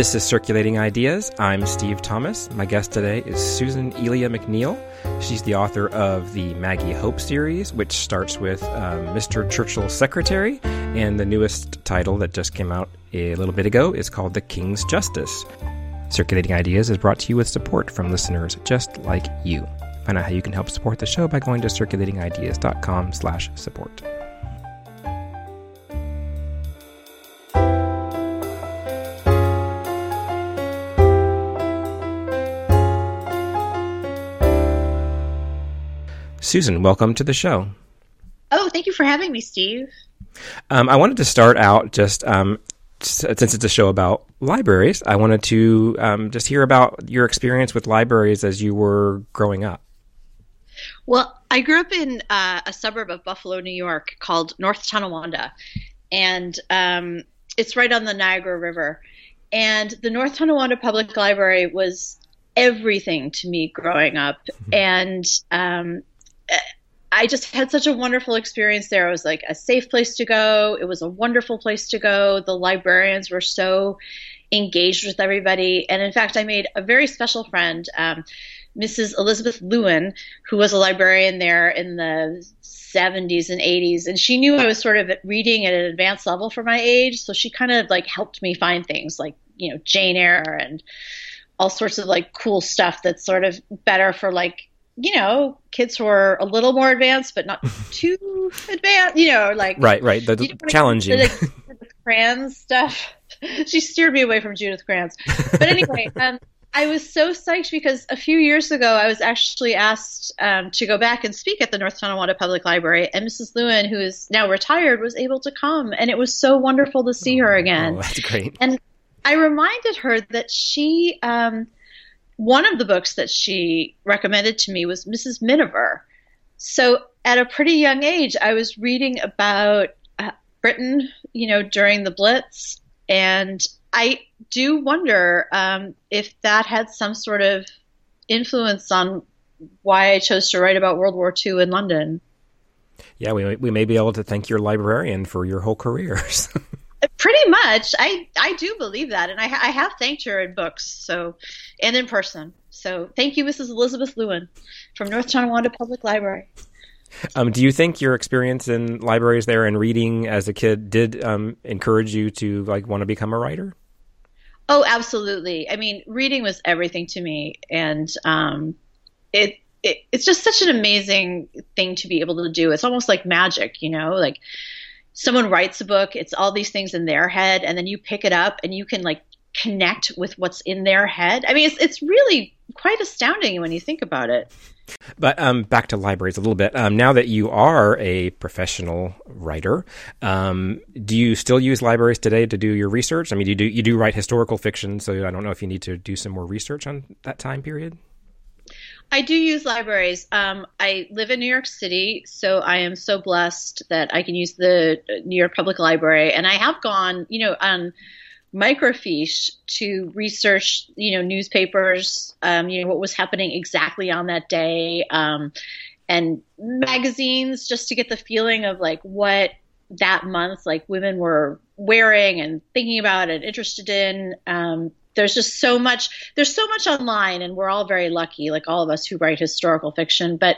This is Circulating Ideas. I'm Steve Thomas. My guest today is Susan Elia MacNeal. She's the author of the Maggie Hope series, which starts with um, Mr. Churchill's Secretary, and the newest title that just came out a little bit ago is called The King's Justice. Circulating Ideas is brought to you with support from listeners just like you. Find out how you can help support the show by going to circulatingideas.com slash support. Susan, welcome to the show. Oh, thank you for having me, Steve. Um, I wanted to start out just um, since it's a show about libraries. I wanted to um, just hear about your experience with libraries as you were growing up. Well, I grew up in uh, a suburb of Buffalo, New York, called North Tonawanda, and um, it's right on the Niagara River. And the North Tonawanda Public Library was everything to me growing up, mm-hmm. and um, I just had such a wonderful experience there. It was like a safe place to go. It was a wonderful place to go. The librarians were so engaged with everybody. And in fact, I made a very special friend, um, Mrs. Elizabeth Lewin, who was a librarian there in the 70s and 80s. And she knew I was sort of reading at an advanced level for my age. So she kind of like helped me find things like, you know, Jane Eyre and all sorts of like cool stuff that's sort of better for like you know, kids who are a little more advanced, but not too advanced, you know, like right, right, the, know, challenging the, the Krantz stuff. she steered me away from Judith Krantz. But anyway, um, I was so psyched because a few years ago I was actually asked um, to go back and speak at the North Tonawanda Public Library, and Mrs. Lewin, who is now retired, was able to come, and it was so wonderful to see her again. Oh, that's great. And I reminded her that she. Um, one of the books that she recommended to me was Mrs. Miniver. So at a pretty young age, I was reading about uh, Britain, you know, during the Blitz, and I do wonder um, if that had some sort of influence on why I chose to write about World War II in London. Yeah, we we may be able to thank your librarian for your whole careers. Pretty much, I I do believe that, and I I have thanked her in books, so and in person. So thank you, Mrs. Elizabeth Lewin from North Tonawanda Public Library. Um, do you think your experience in libraries there and reading as a kid did um, encourage you to like want to become a writer? Oh, absolutely. I mean, reading was everything to me, and um, it, it it's just such an amazing thing to be able to do. It's almost like magic, you know, like someone writes a book, it's all these things in their head, and then you pick it up and you can like connect with what's in their head. I mean, it's it's really quite astounding when you think about it. But um, back to libraries a little bit. Um, now that you are a professional writer, um, do you still use libraries today to do your research? I mean, you do you do write historical fiction, so I don't know if you need to do some more research on that time period. I do use libraries. Um, I live in New York City, so I am so blessed that I can use the New York Public Library. And I have gone, you know, on microfiche to research, you know, newspapers, um, you know, what was happening exactly on that day, um, and magazines just to get the feeling of like what that month, like women were wearing and thinking about and interested in. Um, there's just so much there's so much online and we're all very lucky like all of us who write historical fiction but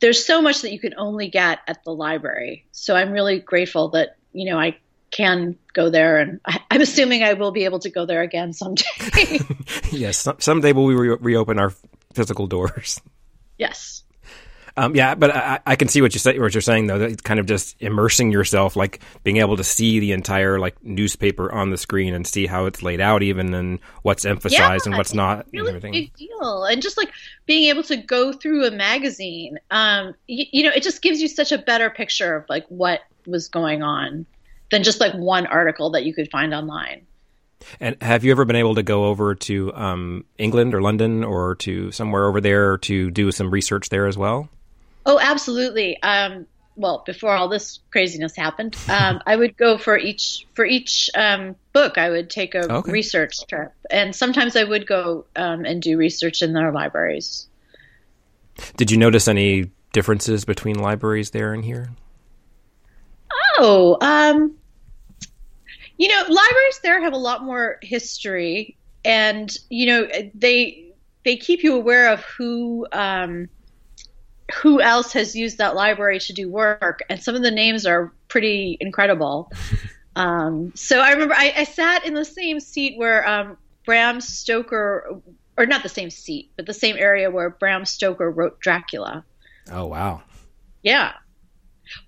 there's so much that you can only get at the library. So i'm really grateful that you know i can go there and I, am assuming i will be able to go there again someday. Yes someday we'll re- reopen our physical doors. Yes um, yeah, but I, I, can see what you say. What you're saying though, that it's kind of just immersing yourself, like being able to see the entire like newspaper on the screen and see how it's laid out, even and what's emphasized yeah, and what's not. Really and everything. big deal, and just like being able to go through a magazine, um, you, you know, it just gives you such a better picture of like what was going on than just like one article that you could find online. And have you ever been able to go over to um, England or London or to somewhere over there to do some research there as well? Oh, absolutely. Um, well, before all this craziness happened, um, I would go for each for each um, book. I would take a okay. research trip, and sometimes I would go um, and do research in their libraries. Did you notice any differences between libraries there and here? Oh, um, you know, libraries there have a lot more history and you know they they keep you aware of who um, who else has used that library to do work, and some of the names are pretty incredible. um, so I remember I, I, sat in the same seat where um, Bram Stoker, or not the same seat, but the same area where Bram Stoker wrote Dracula. Oh wow! Yeah,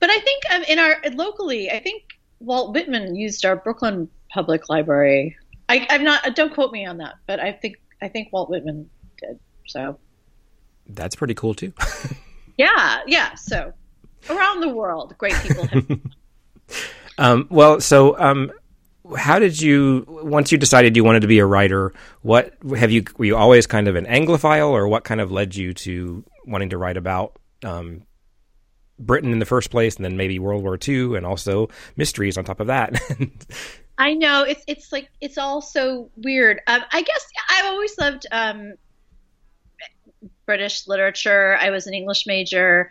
but I think um, in our locally, I think Walt Whitman used our Brooklyn Public Library. I, I'm not. Don't quote me on that, but I think I think Walt Whitman did. So that's pretty cool too. yeah, yeah. So around the world, great people. um, well, so um, how did you once you decided you wanted to be a writer? What have you were you always kind of an Anglophile, or what kind of led you to wanting to write about um, Britain in the first place, and then maybe World War II, and also mysteries on top of that? I know it's it's like it's all so weird. Um, I guess I've always loved um, British literature. I was an English major,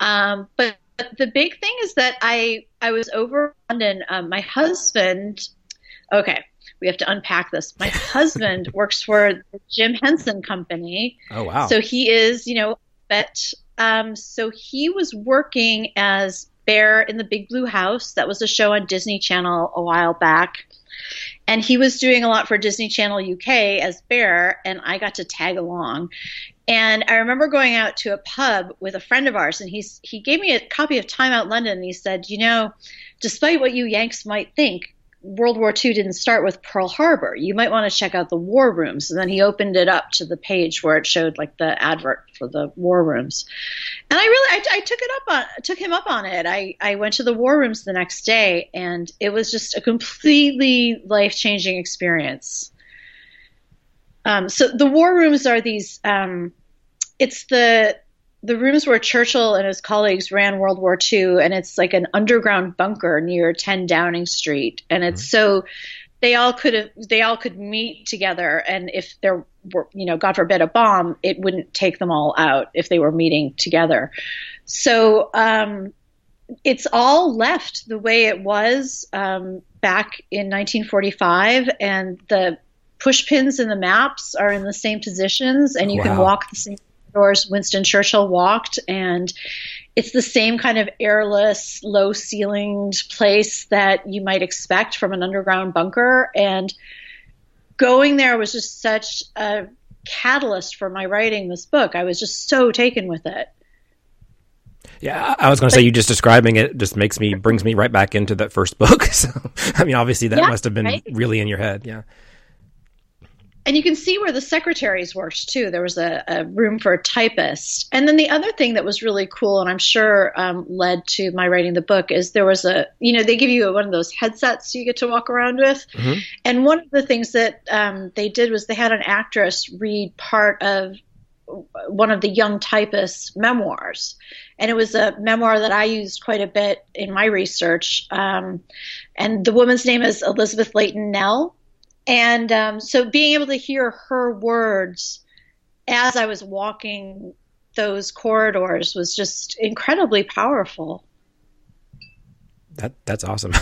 um, but, the big thing is that I I was over London. Um, my husband, okay, we have to unpack this. My husband works for the Jim Henson Company. Oh wow! So he is, you know, but um, so he was working as Bear in the Big Blue House. That was a show on Disney Channel a while back. And he was doing a lot for Disney Channel UK as Bear, and I got to tag along. And I remember going out to a pub with a friend of ours, and he's he gave me a copy of Time Out London, and he said, you know, despite what you Yanks might think, World War II didn't start with Pearl Harbor. You might want to check out the war rooms. And then he opened it up to the page where it showed like the advert for the war rooms. And I really, I, I took it up on, took him up on it. I, I went to the war rooms the next day, and it was just a completely life changing experience. Um, so the war rooms are these. Um, it's the the rooms where Churchill and his colleagues ran World War II, and it's like an underground bunker near 10 Downing Street, and it's mm-hmm. so they all could have they all could meet together, and if there were you know God forbid a bomb, it wouldn't take them all out if they were meeting together. So um, it's all left the way it was um, back in 1945, and the pushpins in the maps are in the same positions, and you wow. can walk the same doors Winston Churchill walked, and it's the same kind of airless, low ceilinged place that you might expect from an underground bunker. And going there was just such a catalyst for my writing this book. I was just so taken with it. Yeah, I was going to say you just describing it just makes me brings me right back into that first book. So, I mean, obviously that yeah, must have been right? really in your head. Yeah and you can see where the secretaries worked too. There was a, a, room for a typist. And then the other thing that was really cool, and I'm sure um, led to my writing the book, is there was a, you know, they give you one of those headsets you get to walk around with. Mm-hmm. And one of the things that um, they did was they had an actress read part of one of the young typists' memoirs. And it was a memoir that I used quite a bit in my research. Um, and the woman's name is Elizabeth Layton Nel and um, so being able to hear her words as I was walking those corridors was just incredibly powerful. That that's awesome.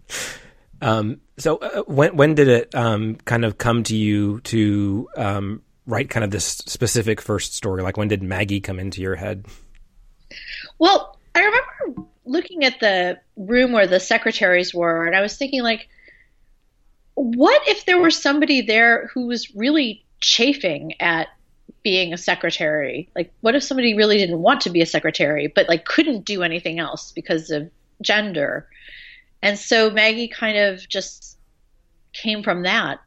um, so uh, when when did it um, kind of come to you to um, write kind of this specific first story? Like when did Maggie come into your head? Well, I remember looking at the room where the secretaries were, and I was thinking like what if there was somebody there who was really chafing at being a secretary? Like, what if somebody really didn't want to be a secretary, but like couldn't do anything else because of gender? And so Maggie kind of just came from that.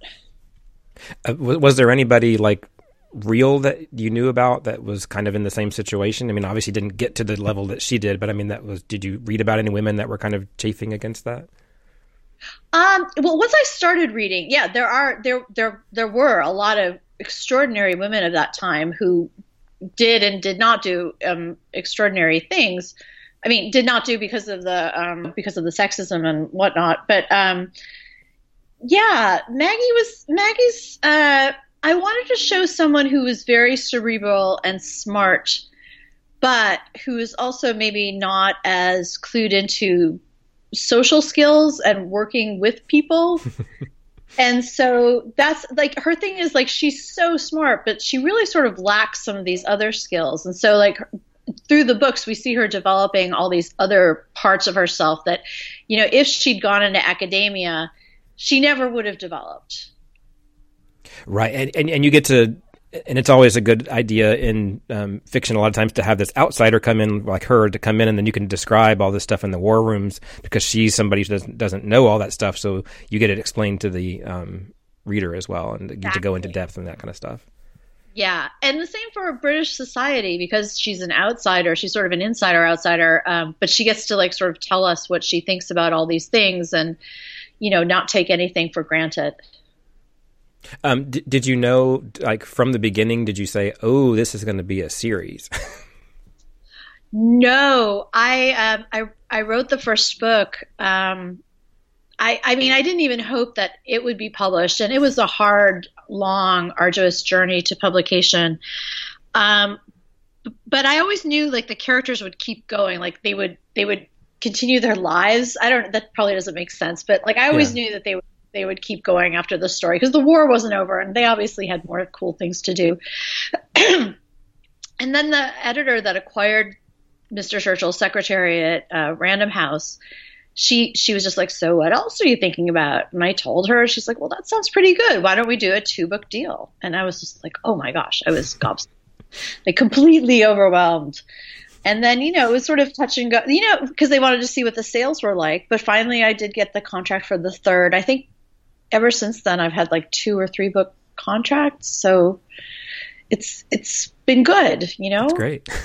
Uh, was there anybody like real that you knew about that was kind of in the same situation? I mean, obviously didn't get to the level that she did, but I mean, that was. Did you read about any women that were kind of chafing against that? Um, well, once I started reading, yeah, there are there there there were a lot of extraordinary women of that time who did and did not do um, extraordinary things. I mean, did not do because of the um, because of the sexism and whatnot. But um, yeah, Maggie was Maggie's. Uh, I wanted to show someone who was very cerebral and smart, but who is also maybe not as clued into social skills and working with people. and so that's like her thing is like she's so smart, but she really sort of lacks some of these other skills. And so like through the books, we see her developing all these other parts of herself that, you know, if she'd gone into academia, she never would have developed. Right, and and, and you get to and it's always a good idea in um, fiction a lot of times to have this outsider come in like her to come in and then you can describe all this stuff in the war rooms because she's somebody who doesn't, doesn't know all that stuff so you get it explained to the um, reader as well and exactly. to go into depth and that kind of stuff yeah, and the same for British society because she's an outsider. She's sort of an insider outsider, um, but she gets to like sort of tell us what she thinks about all these things, and you know, not take anything for granted. Um, d- did you know, like from the beginning, did you say, "Oh, this is going to be a series"? no, I um, I I wrote the first book. Um, I, I mean, I didn't even hope that it would be published, and it was a hard, long, arduous journey to publication. Um, but I always knew like the characters would keep going, like they would they would continue their lives. I don't. That probably doesn't make sense, but like I always yeah. knew that they would they would keep going after the story because the war wasn't over, and they obviously had more cool things to do. and then the editor that acquired Mr. Churchill's secretary at uh, Random House she she was just like, so what else are you thinking about? And I told her, she's like, well, that sounds pretty good. Why don't we do a two book deal? And I was just like, oh my gosh, I was like completely overwhelmed. And then you know it was sort of touch and go, you know, because they wanted to see what the sales were like. But finally, I did get the contract for the third. I think ever since then, I've had like two or three book contracts. So it's it's been good, you know. That's great.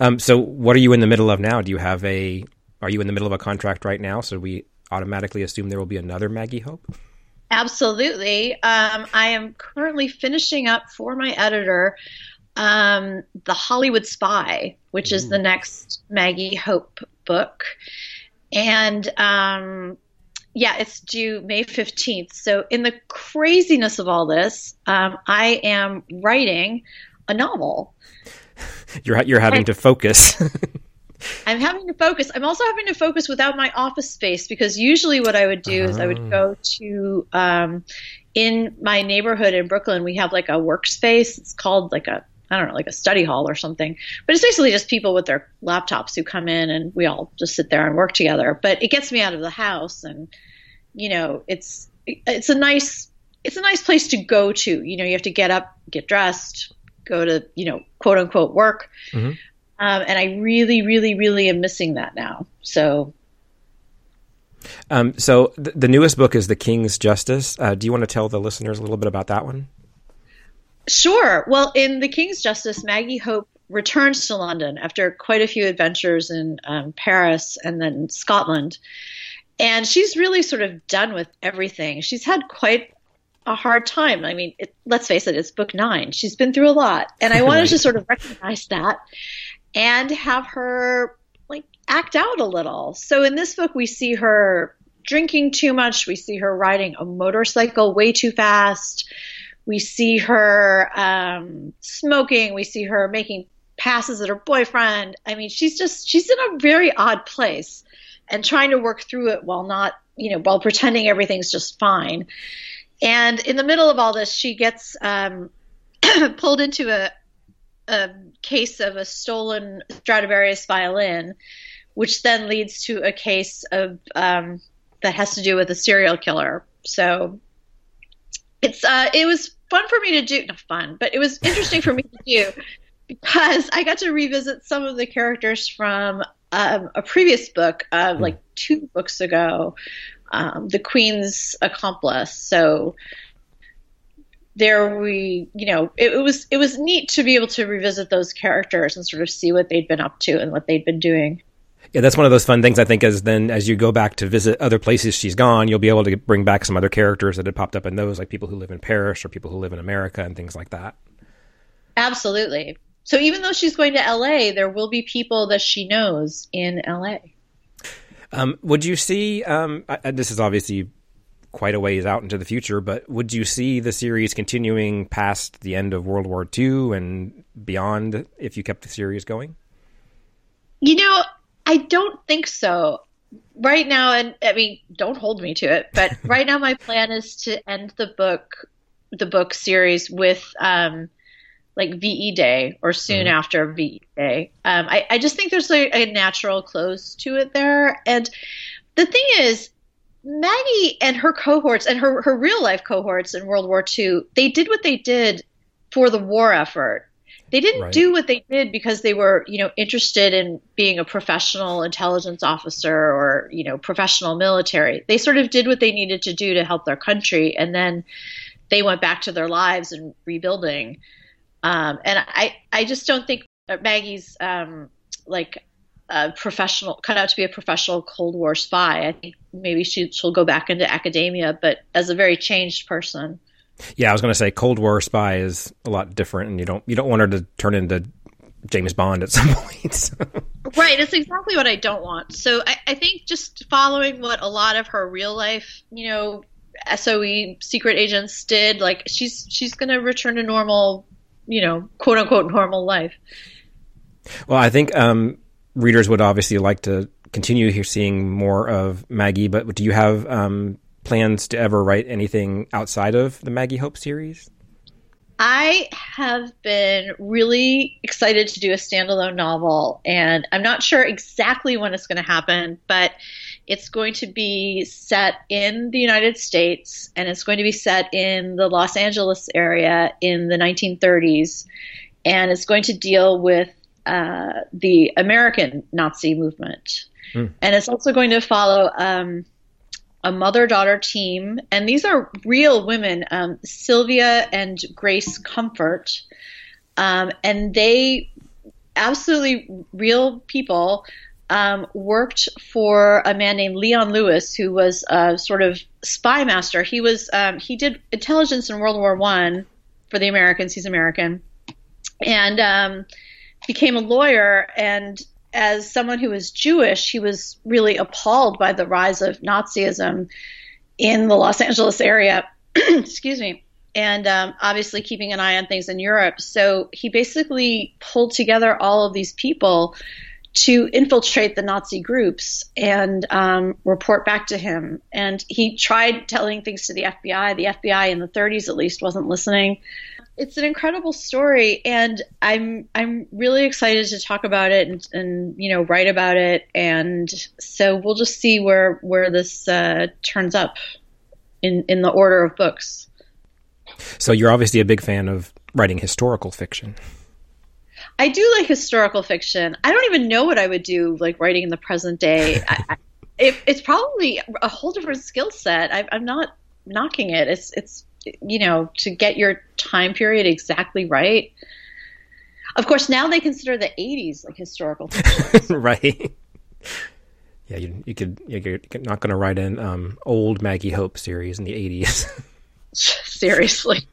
Um, so, what are you in the middle of now? Do you have a are you in the middle of a contract right now? So we automatically assume there will be another Maggie Hope? Absolutely. Um, I am currently finishing up for my editor um, The Hollywood Spy, which Ooh. is the next Maggie Hope book. And um, yeah, it's due May 15th. So, in the craziness of all this, um, I am writing a novel. You're, you're having and, to focus. I'm having to focus. I'm also having to focus without my office space because usually what I would do is I would ah. go to um, in my neighborhood in Brooklyn. We have like a workspace. It's called like a I don't know, like a study hall or something. But it's basically just people with their laptops who come in and we all just sit there and work together. But it gets me out of the house and you know, it's it's a nice it's a nice place to go to. You know, you have to get up, get dressed, go to, you know, quote unquote work. Mm-hmm. Um, and I really, really, really am missing that now. So. Um, so th- the newest book is The King's Justice. Uh, do you want to tell the listeners a little bit about that one? Sure. Well, in The King's Justice, Maggie Hope returns to London after quite a few adventures in um, Paris and then Scotland. And she's really sort of done with everything. She's had quite a hard time. I mean, it, let's face it, it's book nine. She's been through a lot. And I wanted to sort of recognize that and have her like act out a little. So in this book, we see her drinking too much. We see her riding a motorcycle way too fast. We see her um, smoking. We see her making passes at her boyfriend. I mean, she's just she's in a very odd place and trying to work through it while not, you know, while pretending everything's just fine. And in the middle of all this, she gets um, pulled into a, a case of a stolen Stradivarius violin, which then leads to a case of um, that has to do with a serial killer. So it's uh, it was fun for me to do. Not fun, but it was interesting for me to do because I got to revisit some of the characters from um, a previous book, uh, like two books ago, um, The Queen's Accomplice. So there we you know it, it, was it was neat to be able to revisit those characters and sort of see what they'd been up to and what they'd been doing yeah that's one of those fun things i think as then as you go back to visit other places she's gone you'll be able to bring back some other characters that had popped up in those like people who live in paris or people who live in america and things like that. Absolutely. So even though she's going to la there will be people that she knows in la um, would you see um, I, this is obviously quite a ways out into the future, but would you see the series continuing past the end of World War II and beyond if you kept the series going? You know, I don't think so. right now, and I mean, don't hold me to it, but right now my plan is to end the book, the book series with um, like VE Day or soon mm-hmm. after VE Day. Um, I, I just think there's a, a natural close to it there, and the thing is, Maggie and her cohorts and her, her real life cohorts in World War II, they did what they did for the war effort. They didn't right. do what they did because they were, you know, interested in being a professional intelligence officer or, you know, professional military. They sort of did what they needed to do to help their country, and then they went back to their lives and rebuilding. Um, and I, I just don't think Maggie's um, like a professional, cut out to be a professional Cold War spy. I think maybe she, she'll go back into academia, but as a very changed person. Yeah, I was going to say Cold War spy is a lot different, and you don't you don't want her to turn into James Bond at some point. right, it's exactly what I don't want. So I, I think just following what a lot of her real life, you know, SOE secret agents did, like she's she's going to return to normal, you know, quote unquote normal life. Well, I think um, readers would obviously like to continue here seeing more of Maggie, but do you have um, plans to ever write anything outside of the Maggie Hope series? I have been really excited to do a standalone novel, and I'm not sure exactly when it's going to happen, but it's going to be set in the United States and it's going to be set in the Los Angeles area in the 1930s, and it's going to deal with uh, the American Nazi movement. Hmm. And it's also going to follow um, a mother daughter team, and these are real women, um, Sylvia and Grace Comfort, um, and they absolutely real people. Um, worked for a man named Leon Lewis, who was a sort of spy master. He was um, he did intelligence in World War One for the Americans. He's American, and um, became a lawyer and as someone who was Jewish, he was really appalled by the rise of Nazism in the Los Angeles area. Excuse me. And um, obviously keeping an eye on things in Europe. So he basically pulled together all of these people to infiltrate the Nazi groups and um, report back to him. And he tried telling things to the FBI. The FBI in the 30s, at least, wasn't listening it's an incredible story, and I'm I'm really excited to talk about it and, and you know write about it, and so we'll just see where where this uh, turns up in in the order of books. So you're obviously a big fan of writing historical fiction. I do like historical fiction. I don't even know what I would do like writing in the present day. I, I, it, it's probably a whole different skill set. I'm not knocking it. It's it's you know, to get your time period exactly right. Of course, now they consider the 80s like historical. right. Yeah, you, you could, you're not going to write in um, old Maggie Hope series in the 80s. Seriously.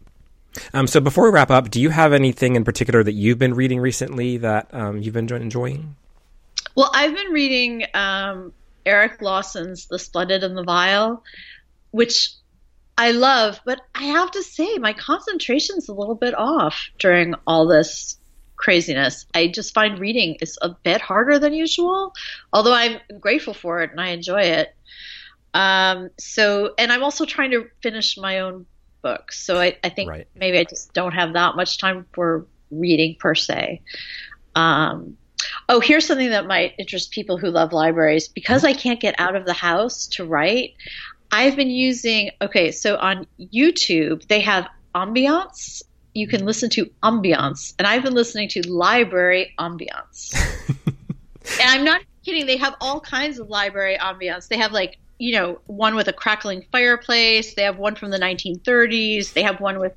um, so before we wrap up, do you have anything in particular that you've been reading recently that um, you've been enjoying? Well, I've been reading um, Erik Larson's The Splendid and the Vile, which I love, but I have to say my concentration's a little bit off during all this craziness. I just find reading is a bit harder than usual, although I'm grateful for it and I enjoy it. Um, so, and I'm also trying to finish my own books. So I, I think right. maybe I just don't have that much time for reading per se. Um, oh, here's something that might interest people who love libraries. Because I can't get out of the house to write, I've been using, okay, so on YouTube, they have ambiance. You can mm-hmm. listen to ambiance. And I've been listening to library ambiance. and I'm not kidding. They have all kinds of library ambiance. They have like, you know, one with a crackling fireplace. They have one from the 1930s. They have one with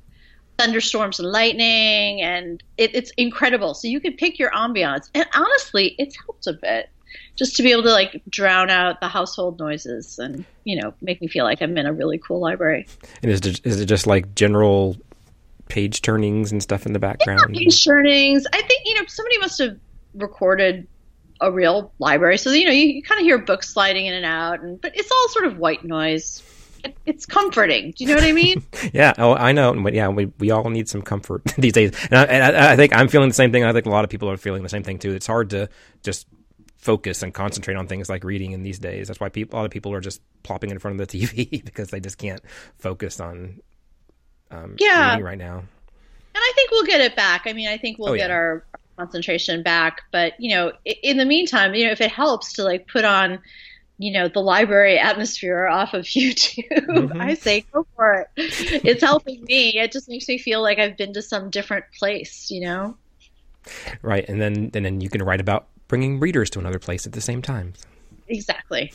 thunderstorms and lightning. And it, it's incredible. So you can pick your ambiance. And honestly, it's helped a bit just to be able to like drown out the household noises and you know make me feel like I'm in a really cool library. And is it, is it just like general page turnings and stuff in the background? Page turnings. I think you know somebody must have recorded a real library, so you know you, you kind of hear books sliding in and out, and but it's all sort of white noise. It, it's comforting. Do you know what I mean? yeah. Oh, I know. But yeah, we we all need some comfort these days, and I, and I, I think I'm feeling the same thing. I think a lot of people are feeling the same thing too. It's hard to just focus and concentrate on things like reading in these days. That's why people, a lot of people are just plopping in front of the TV because they just can't focus on um, Yeah. reading right now. And I think we'll get it back. I mean, I think we'll Oh, get yeah. our concentration back. But you know, in the meantime, you know, if it helps to like put on, you know, the library atmosphere off of YouTube, Mhm. I say go for it. It's helping me. It just makes me feel like I've been to some different place. You know. Right, and then and then you can write about bringing readers to another place at the same time. Exactly.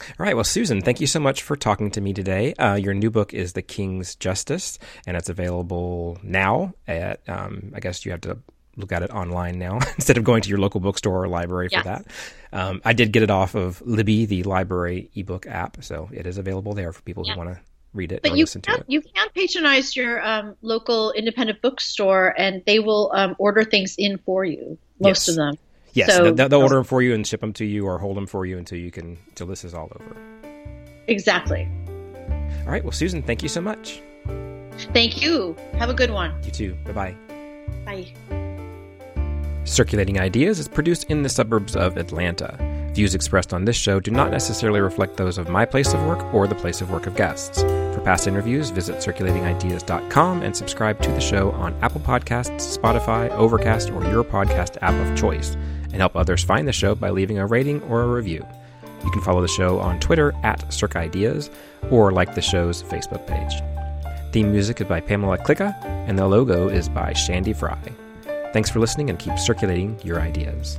All right. Well, Susan, thank you so much for talking to me today. Uh, your new book is The King's Justice, and it's available now at, um, I guess you have to look at it online now instead of going to your local bookstore or library for that. Um, I did get it off of Libby, the library ebook app, so it is available there for people Yes. who want to read it But or you listen to can it. you can patronize your um, local independent bookstore, and they will um, order things in for you. Most Yes. of them. Yes, so- they'll, they'll- order them for you and ship them to you or hold them for you until you can, until this is all over. Exactly. All right. Well, Susan, thank you so much. Thank you. Have a good one. You too. Bye bye. Bye. Circulating Ideas is produced in the suburbs of Atlanta. Views expressed on this show do not necessarily reflect those of my place of work or the place of work of guests. For past interviews, visit circulatingideas.com and subscribe to the show on Apple Podcasts, Spotify, Overcast, or your podcast app of choice, and help others find the show by leaving a rating or a review. You can follow the show on Twitter at CircIdeas or like the show's Facebook page. Theme music is by Pamela Klicka, and the logo is by Shandy Fry. Thanks for listening and keep circulating your ideas.